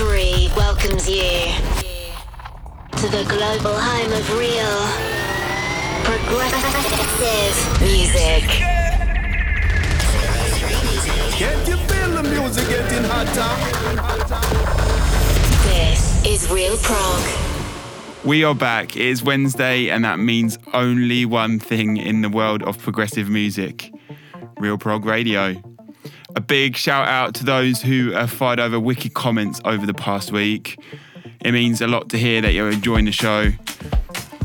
03 welcomes you to the global home of real progressive music. Can't you feel the music getting hotter? This is Real Prog. We are back. It is Wednesday, and that means only one thing in the world of progressive music Real Prog Radio. A big shout out to those who have fired over wicked comments over the past week. It means a lot to hear that you're enjoying the show.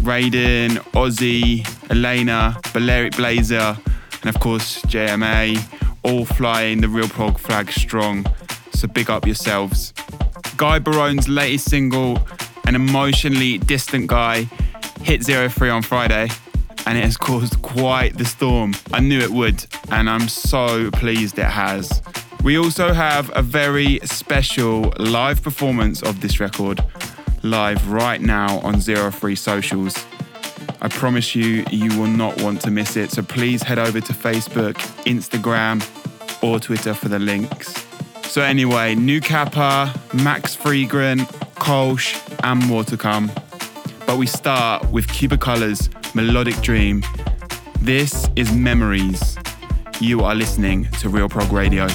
Raiden, Ozzy, Elena, Balearic Blazer, and of course JMA, all flying the Real Prog flag strong. So big up yourselves. Guy Barone's latest single, An Emotionally Distant Guy, hit 03 on Friday and it has caused quite the storm. I knew it would, and I'm so pleased it has. We also have a very special live performance of this record, live right now on Zero Three Socials. I promise you, you will not want to miss it, so please head over to Facebook, Instagram, or Twitter for the links. So, anyway, New Kappa, Max Freegrant, Kolsch, and more to come. But we start with Cuba Colors Melodic Dream. This is Memories. You are listening to Real Prog Radio.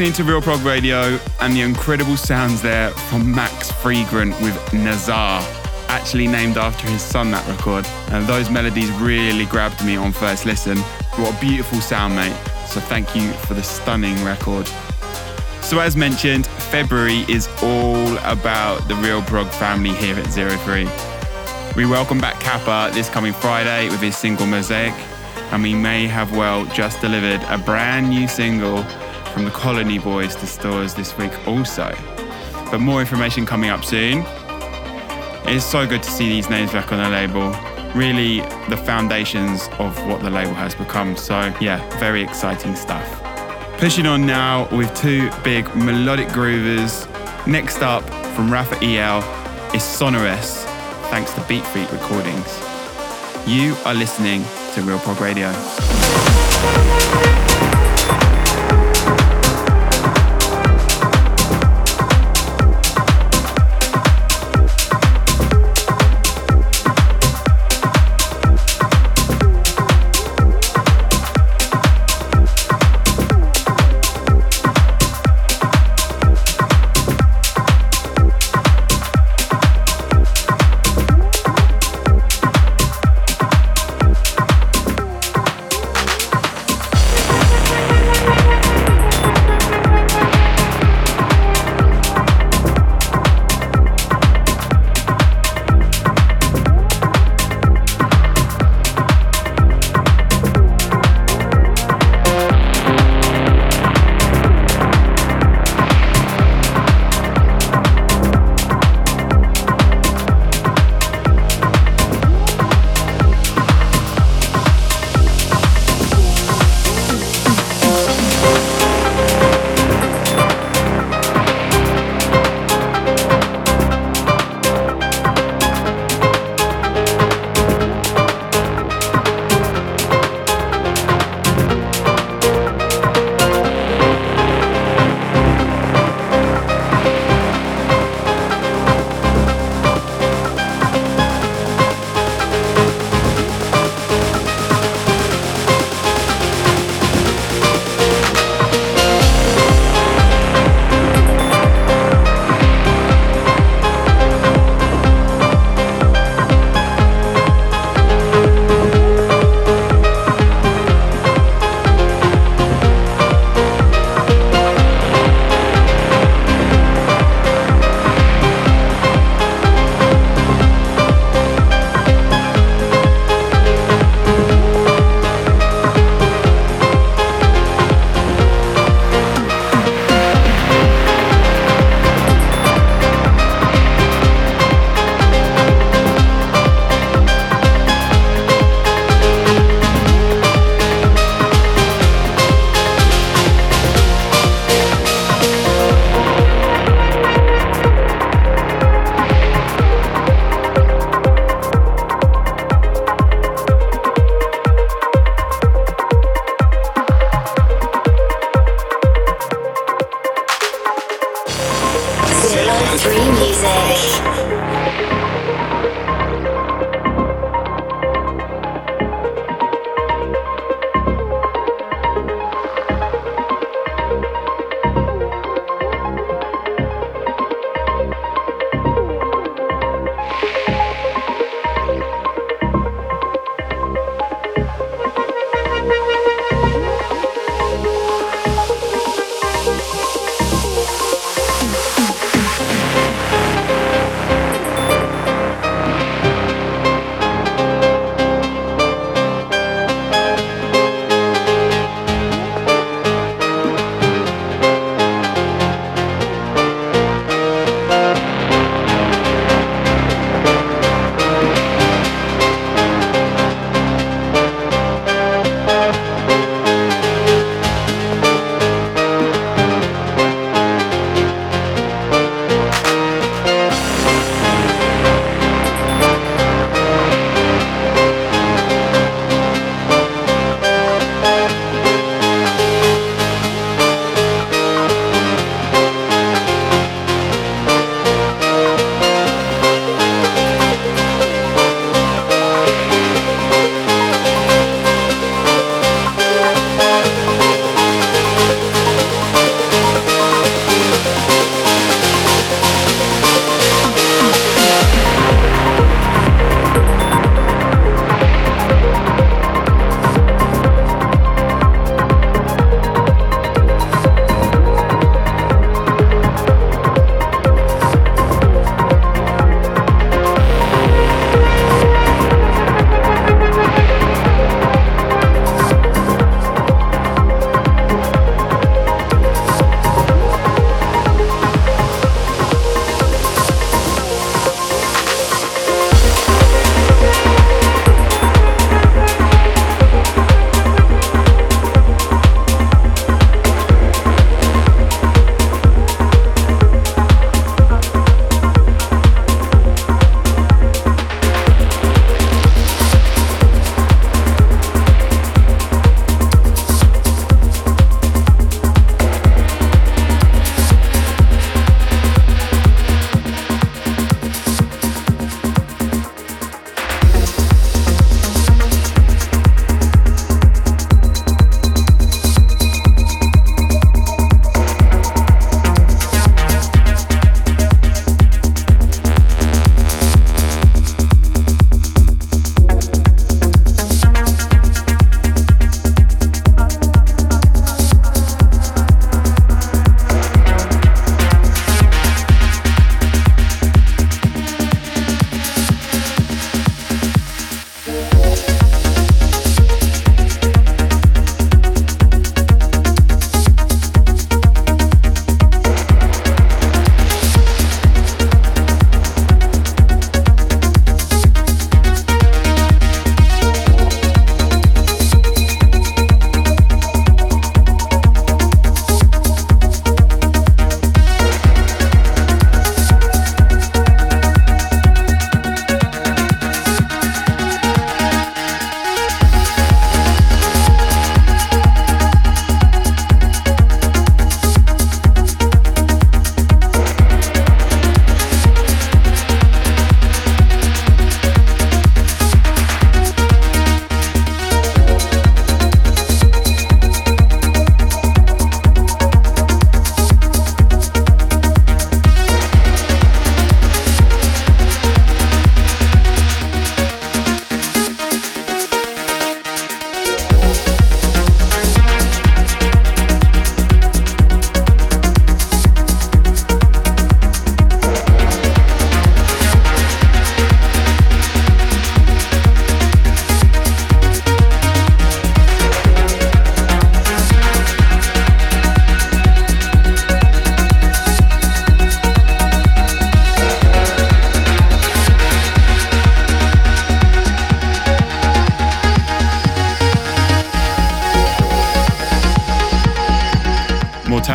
Listening to Real Prog Radio and the incredible sounds there from Max Freegrant with Nazar, actually named after his son, that record. And those melodies really grabbed me on first listen. What a beautiful sound, mate. So thank you for the stunning record. So, as mentioned, February is all about the Real Prog family here at Zero Three. We welcome back Kappa this coming Friday with his single Mosaic, and we may have well just delivered a brand new single from the Colony Boys to stores this week also. But more information coming up soon. It's so good to see these names back on the label. Really, the foundations of what the label has become. So, yeah, very exciting stuff. Pushing on now with two big melodic groovers. Next up from Rafa EL is Sonorous, thanks to Beat Freak Recordings. You are listening to Real Prog Radio.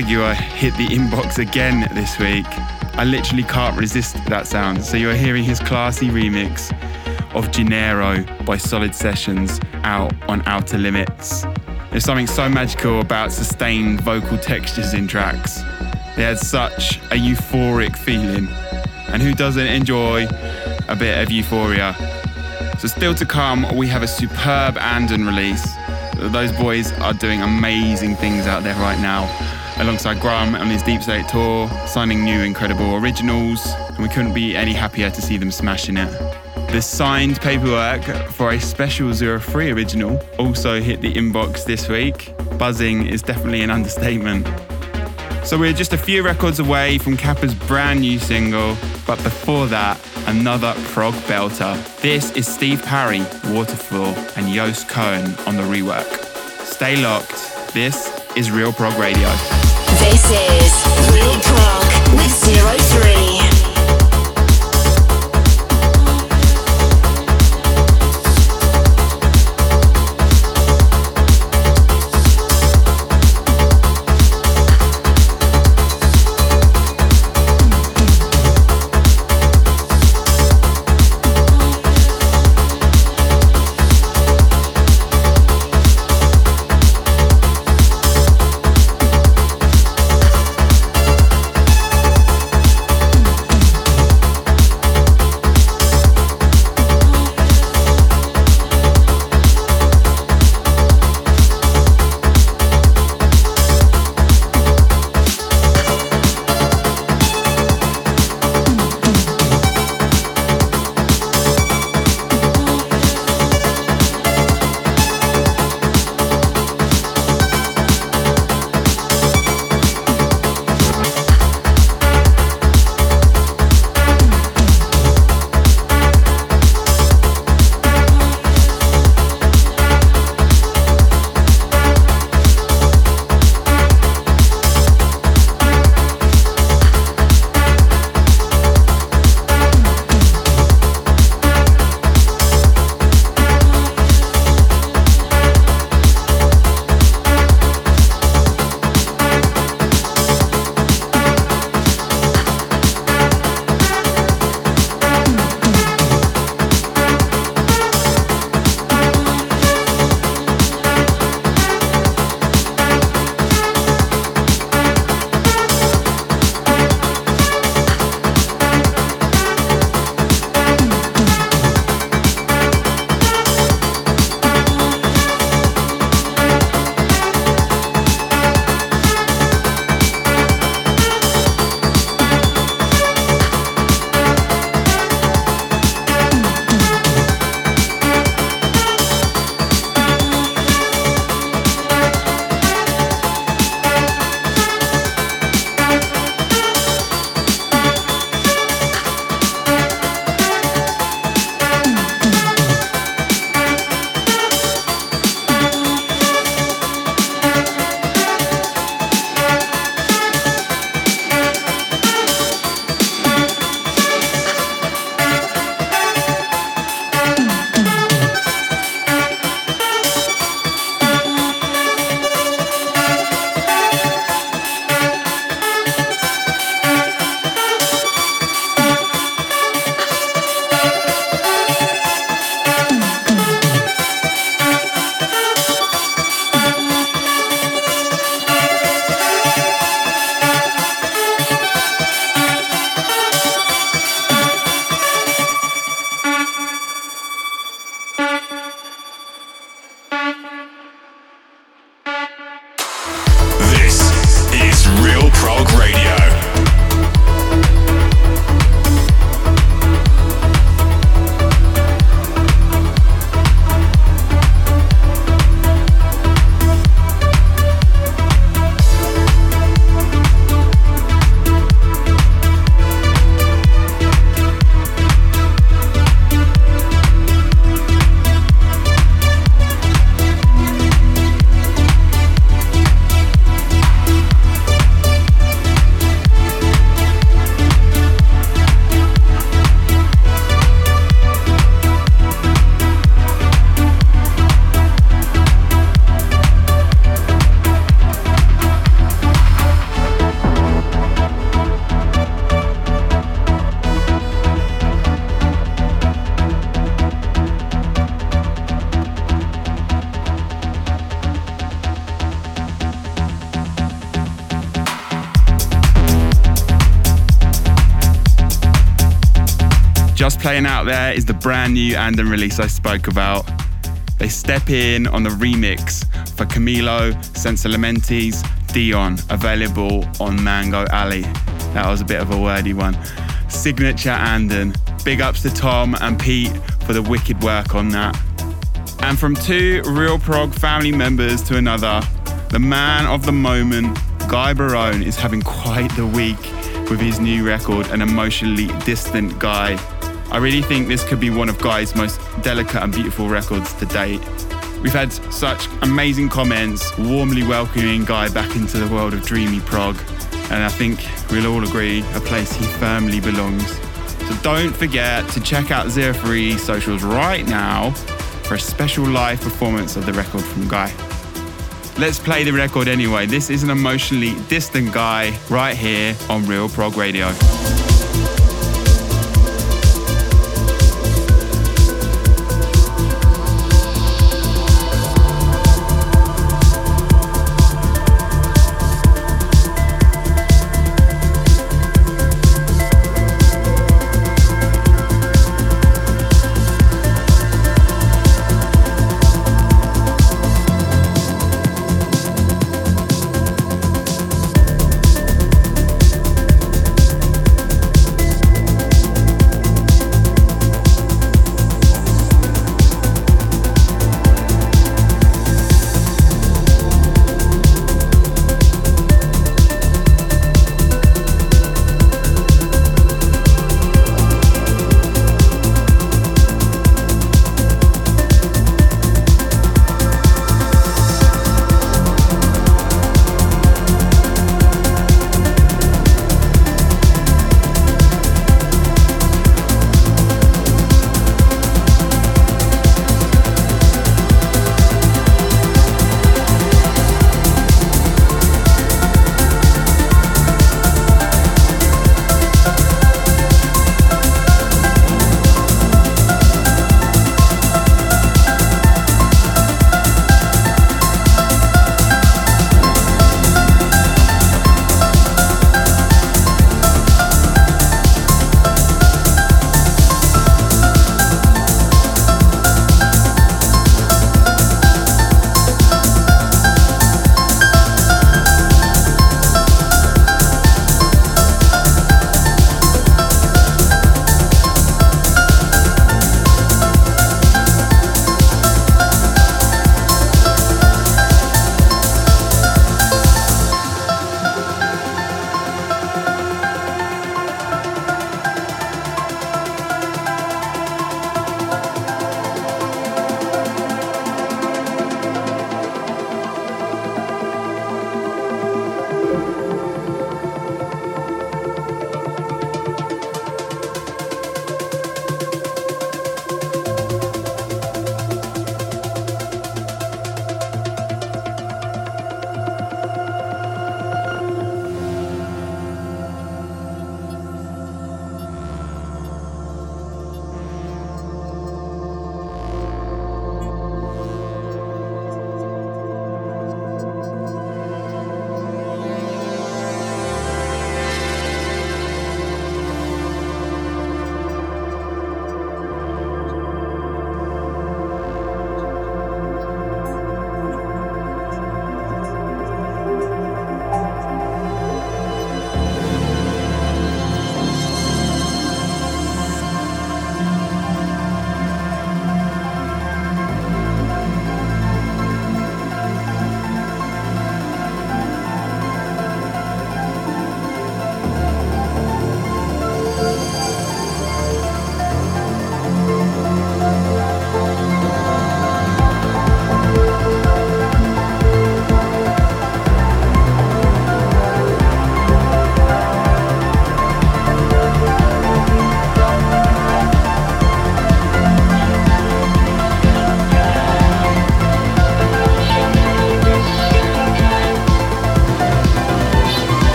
Mortagua hit the inbox again this week. I literally can't resist that sound. So you're hearing his classy remix of Gennaro by Solid Sessions out on Outer Limits. There's something so magical about sustained vocal textures in tracks. They had such a euphoric feeling. And who doesn't enjoy a bit of euphoria? So, still to come, we have a superb Andon release. Those boys are doing amazing things out there right now, alongside Graham on his Deep State tour, signing new incredible originals, and we couldn't be any happier to see them smashing it. The signed paperwork for a special Zero Three original also hit the inbox this week. Buzzing is definitely an understatement. So we're just a few records away from Kappa's brand new single, but before that, another prog belter. This is Steve Parry, Waterfall, and Yost Cohen on the rework. Stay locked. This is Real Prog Radio. This is Real with Zero Three. Playing out there is the brand new Andon release I spoke about. They step in on the remix for Camilo, Sensalementes, Dion, available on Mango Alley. That was a bit of a wordy one. Signature Andon. Big ups to Tom and Pete for the wicked work on that. And from two Real Prog family members to another, the man of the moment, Guy Barone, is having quite the week with his new record, An Emotionally Distant Guy. I really think this could be one of Guy's most delicate and beautiful records to date. We've had such amazing comments, warmly welcoming Guy back into the world of dreamy prog, and I think we'll all agree a place he firmly belongs. So don't forget to check out Zero Three socials right now for a special live performance of the record from Guy. Let's play the record anyway. This is an emotionally distant guy right here on Real Prog Radio.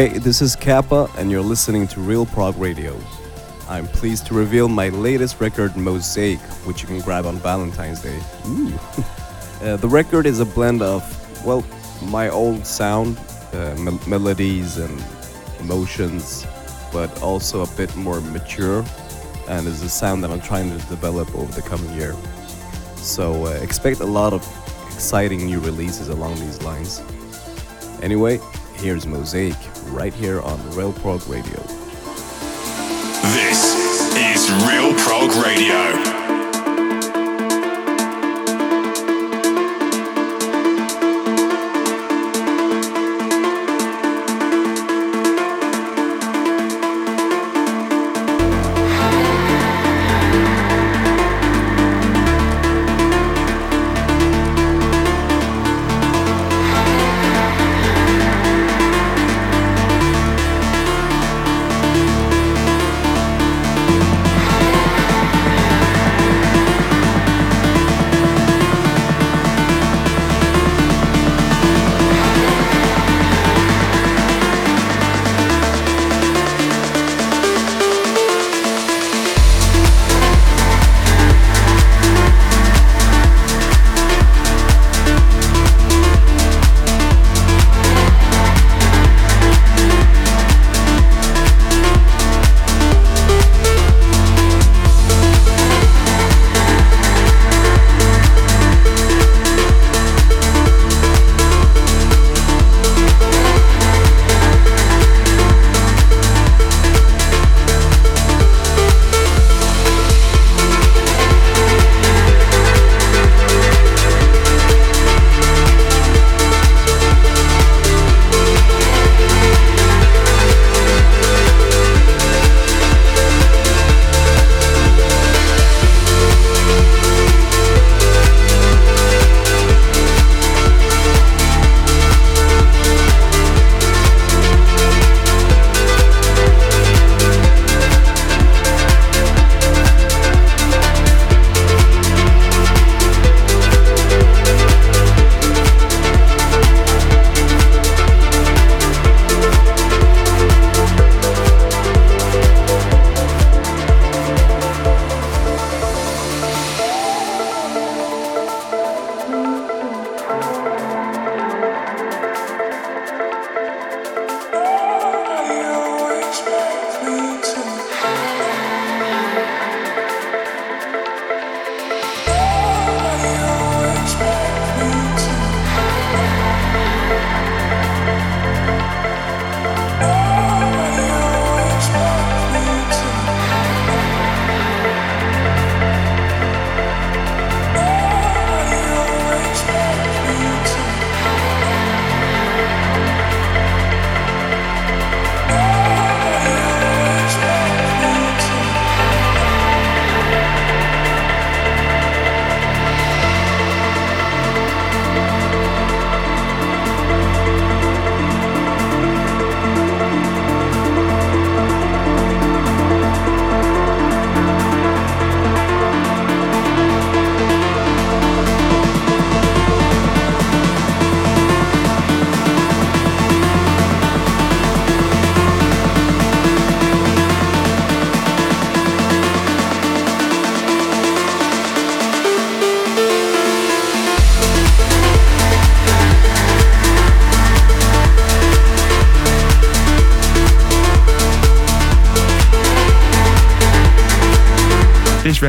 Hey, this is Kappa, and you're listening to Real Prog Radio. I'm pleased to reveal my latest record, Mosaic, which you can grab on Valentine's Day. Uh, the record is a blend of, well, my old sound, uh, mel- melodies, and emotions, but also a bit more mature, and is a sound that I'm trying to develop over the coming year. So uh, expect a lot of exciting new releases along these lines. Anyway, here's Mosaic right here on Real Prog Radio. This is Real Prog Radio.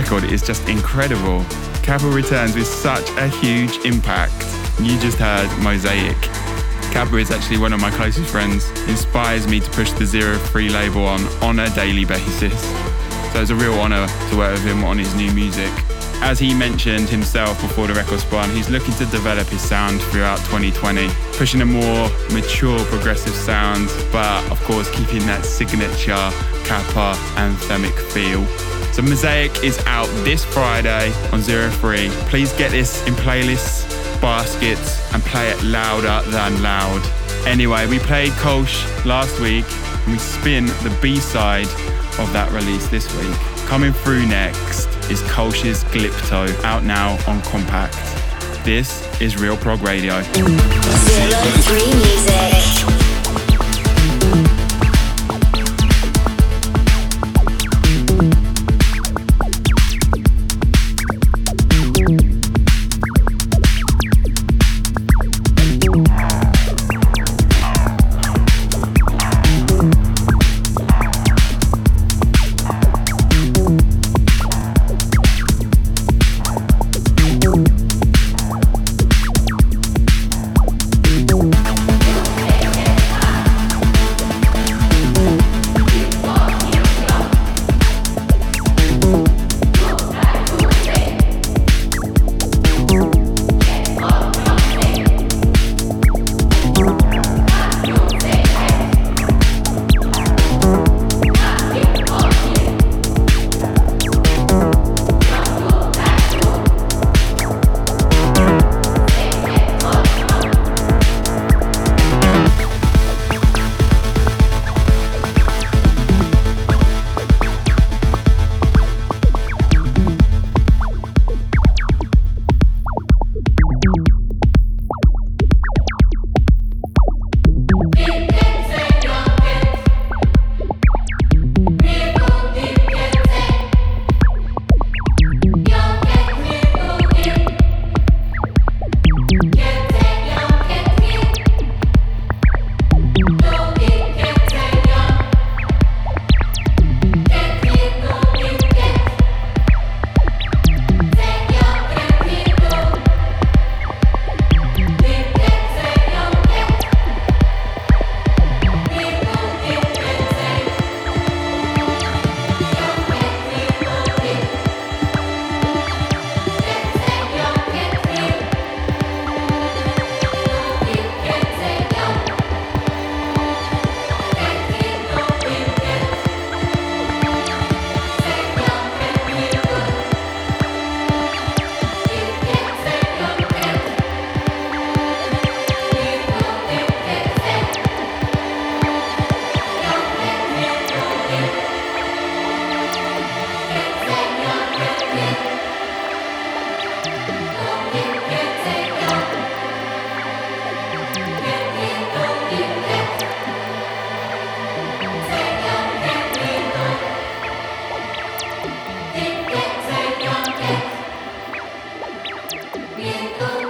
Record is just incredible. Kappa returns with such a huge impact. You just heard Mosaic. Kappa is actually one of my closest friends, inspires me to push the Zero Three label on on a daily basis. So it's a real honour to work with him on his new music. As he mentioned himself before the record spun, he's looking to develop his sound throughout 2020, pushing a more mature progressive sound, but of course keeping that signature Kappa anthemic feel. So Mosaic is out this Friday on Zero Three. Please get this in playlists, baskets, and play it louder than loud. Anyway, we played Kolsch last week and we spin the B-side of that release this week. Coming through next is Kolsch's Glypto, out now on Kompakt. This is Real Prog Radio. Zero Three Music. Miento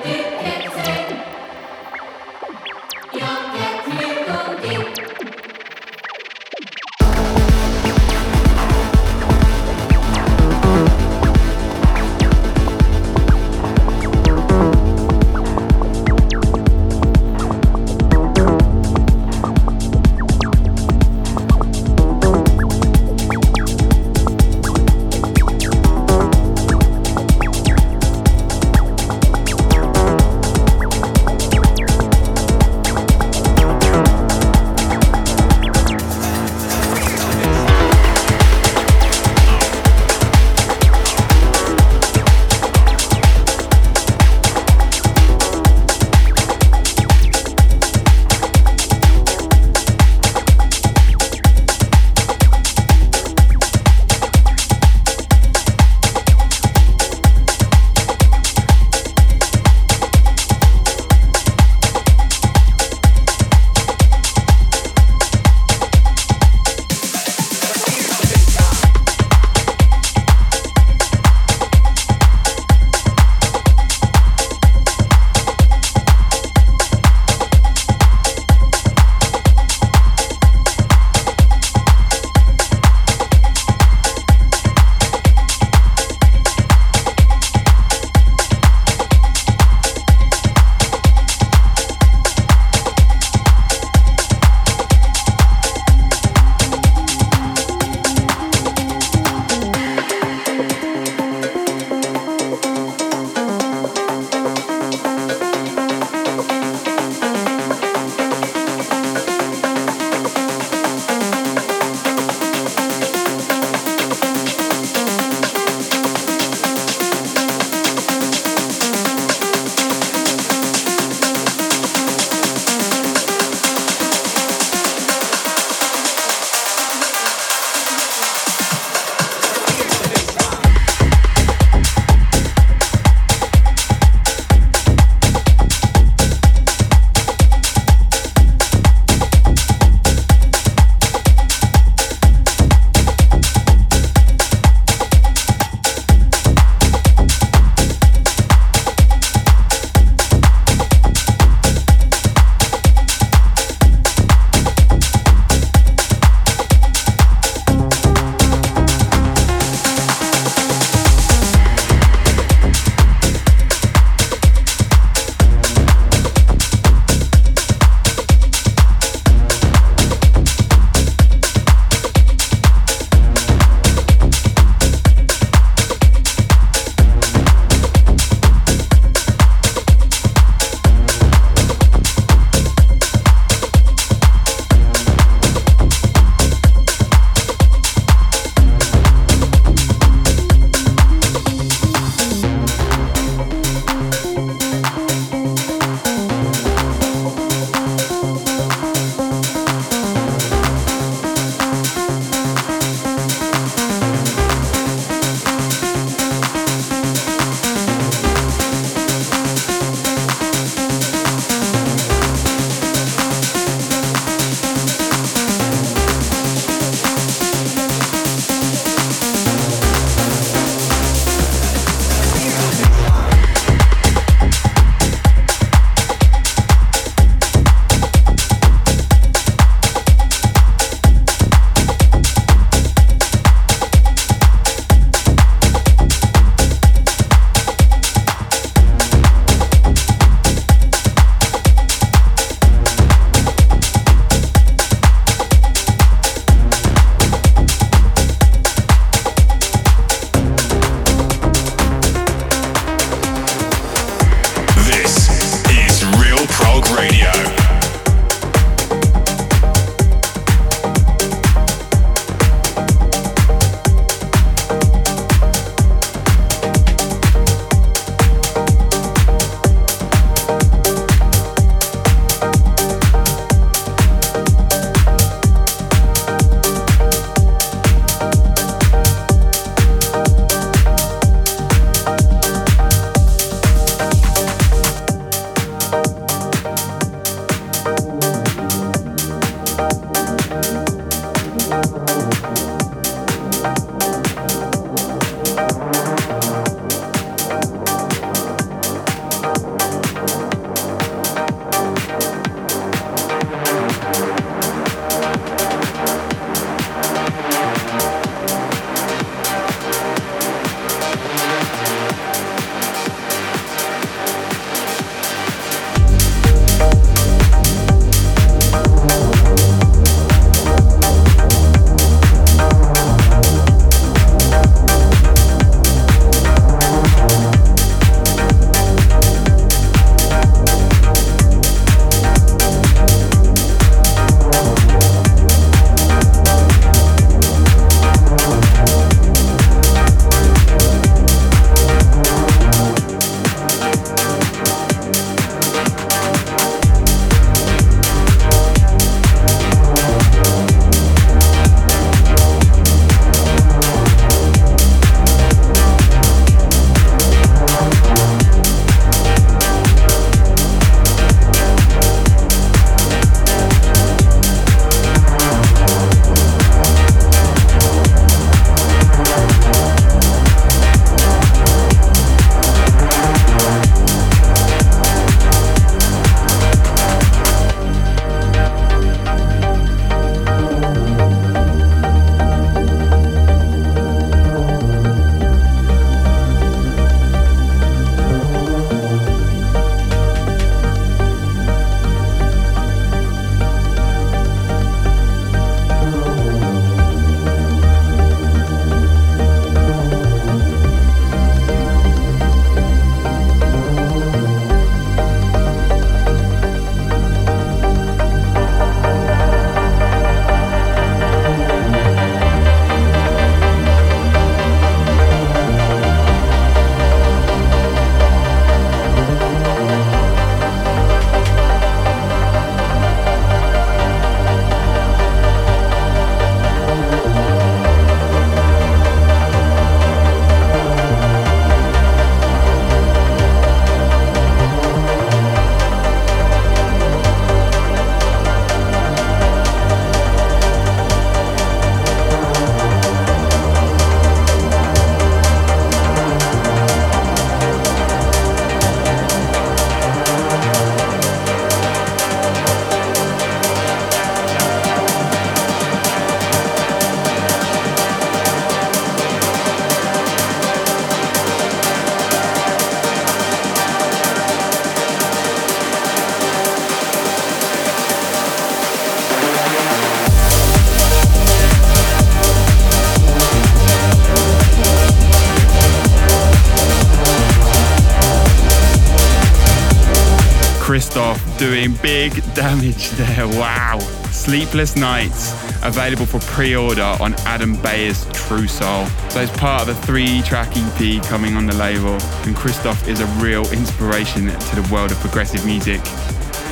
big damage there. Wow. Sleepless Nights, available for pre order on Adam Beyer's True Soul. So it's part of a three track EP coming on the label, and Christoph is a real inspiration to the world of progressive music.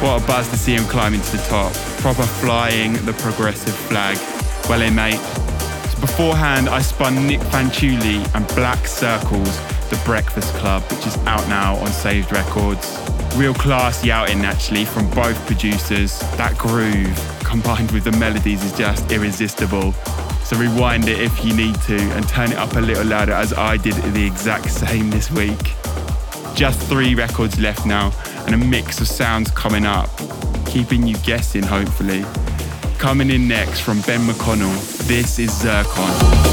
What a buzz to see him climbing to the top, proper flying the progressive flag. Well, in, mate. So beforehand, I spun Nic Fanciulli and Black Circles, The Breakfast Club, which is out now on Saved Records. Real classy outing, actually, from both producers. That groove combined with the melodies is just irresistible. So rewind it if you need to and turn it up a little louder as I did the exact same this week. Just three records left now and a mix of sounds coming up, keeping you guessing hopefully. Coming in next from Ben McConnell, this is Zircon.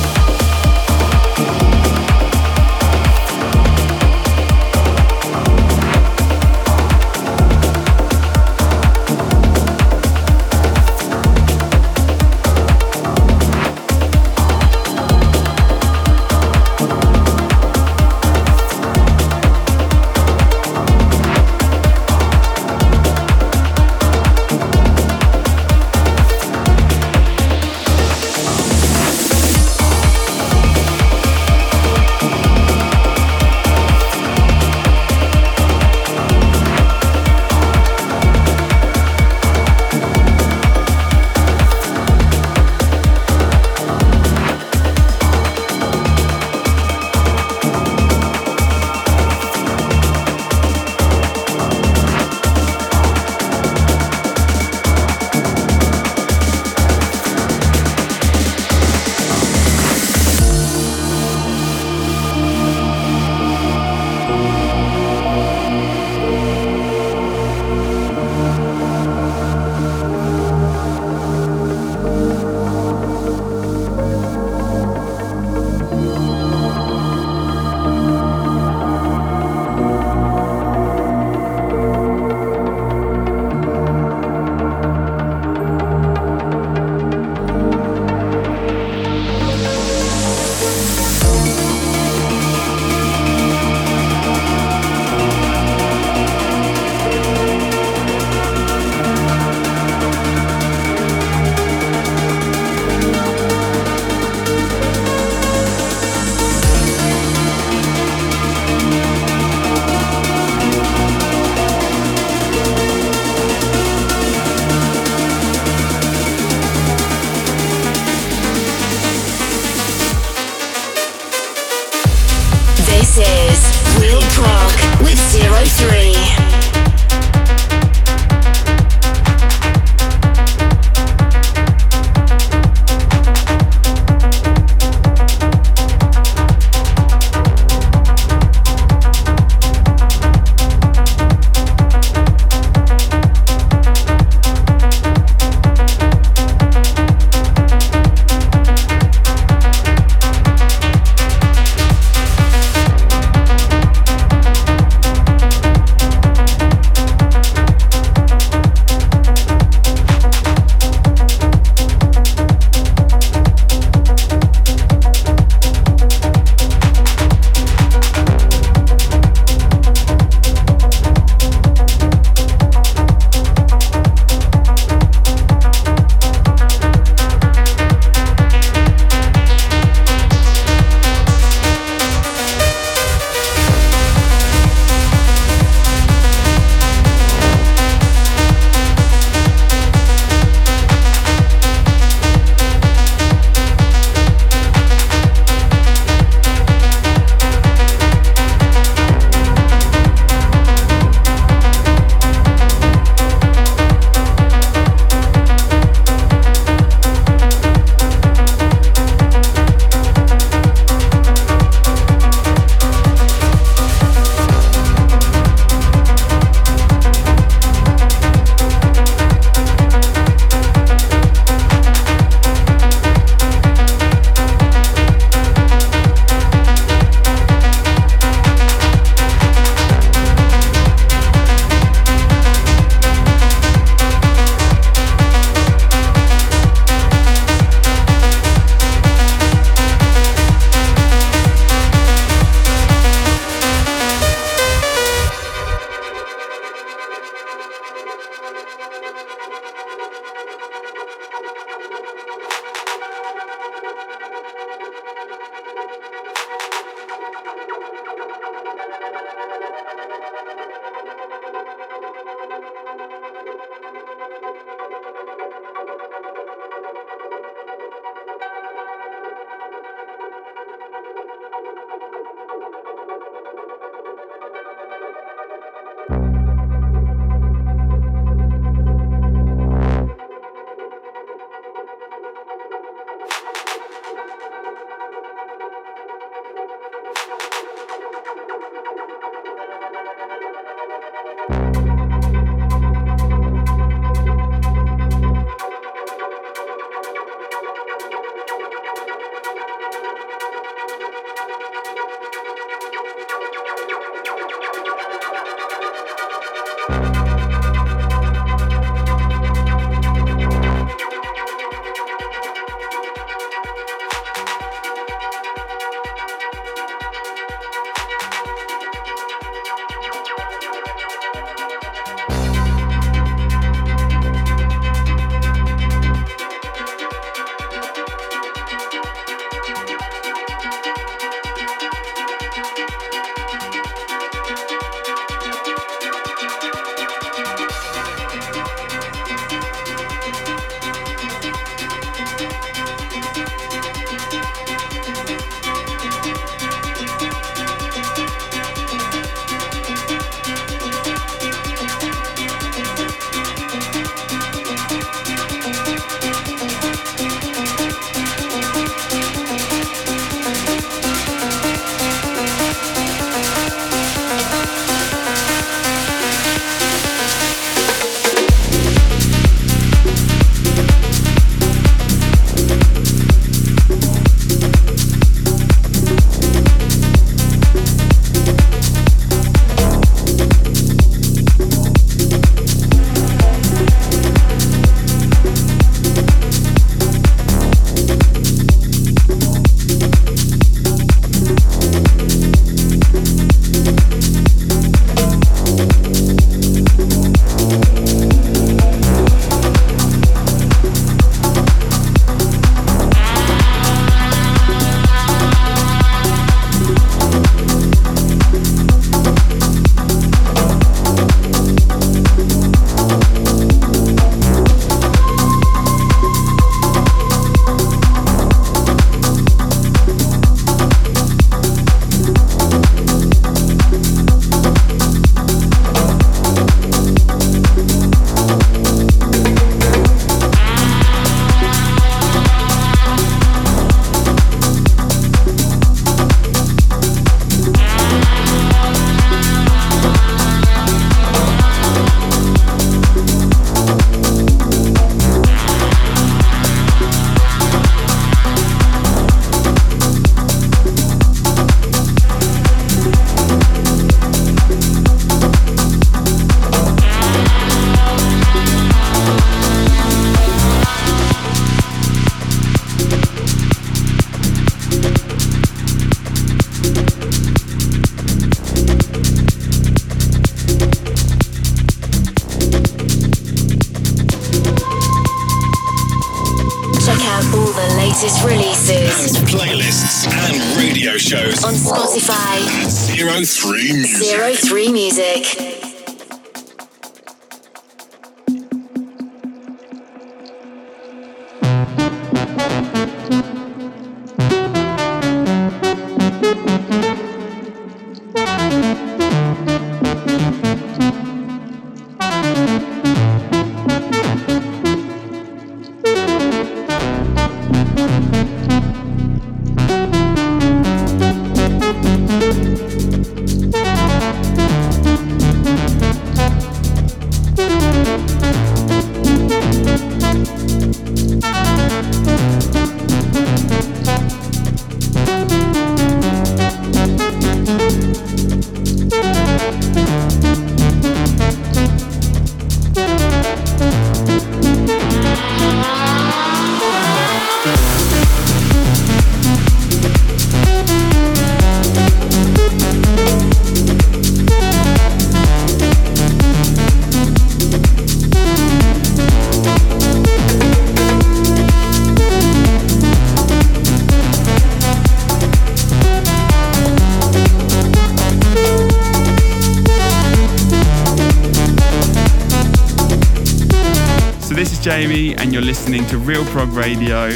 Listening to Real Prog Radio.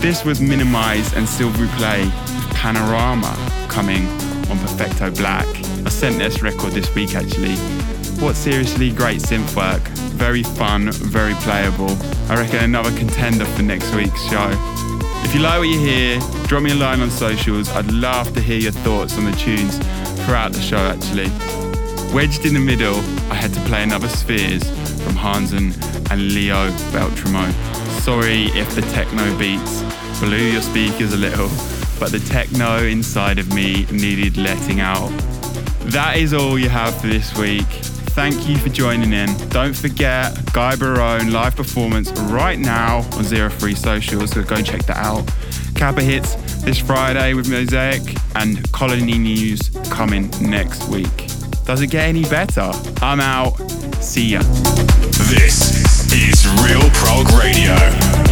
This was Minimize and Silver Play Panorama coming on Perfecto Black. I sent this record this week actually. What seriously great synth work. Very fun, very playable. I reckon another contender for next week's show. If you like what you hear, drop me a line on socials. I'd love to hear your thoughts on the tunes throughout the show actually. Wedged in the middle, I had to play another Spheres from Hansen and Leo Beltramo. Sorry if the techno beats blew your speakers a little, but the techno inside of me needed letting out. That is all you have for this week. Thank you for joining in. Don't forget Guy Barone live performance right now on Zero Three Social, so go check that out. Kappa hits this Friday with Mosaic and Colony News coming next week. Does it get any better? I'm out. See ya. This is Real Prog Radio.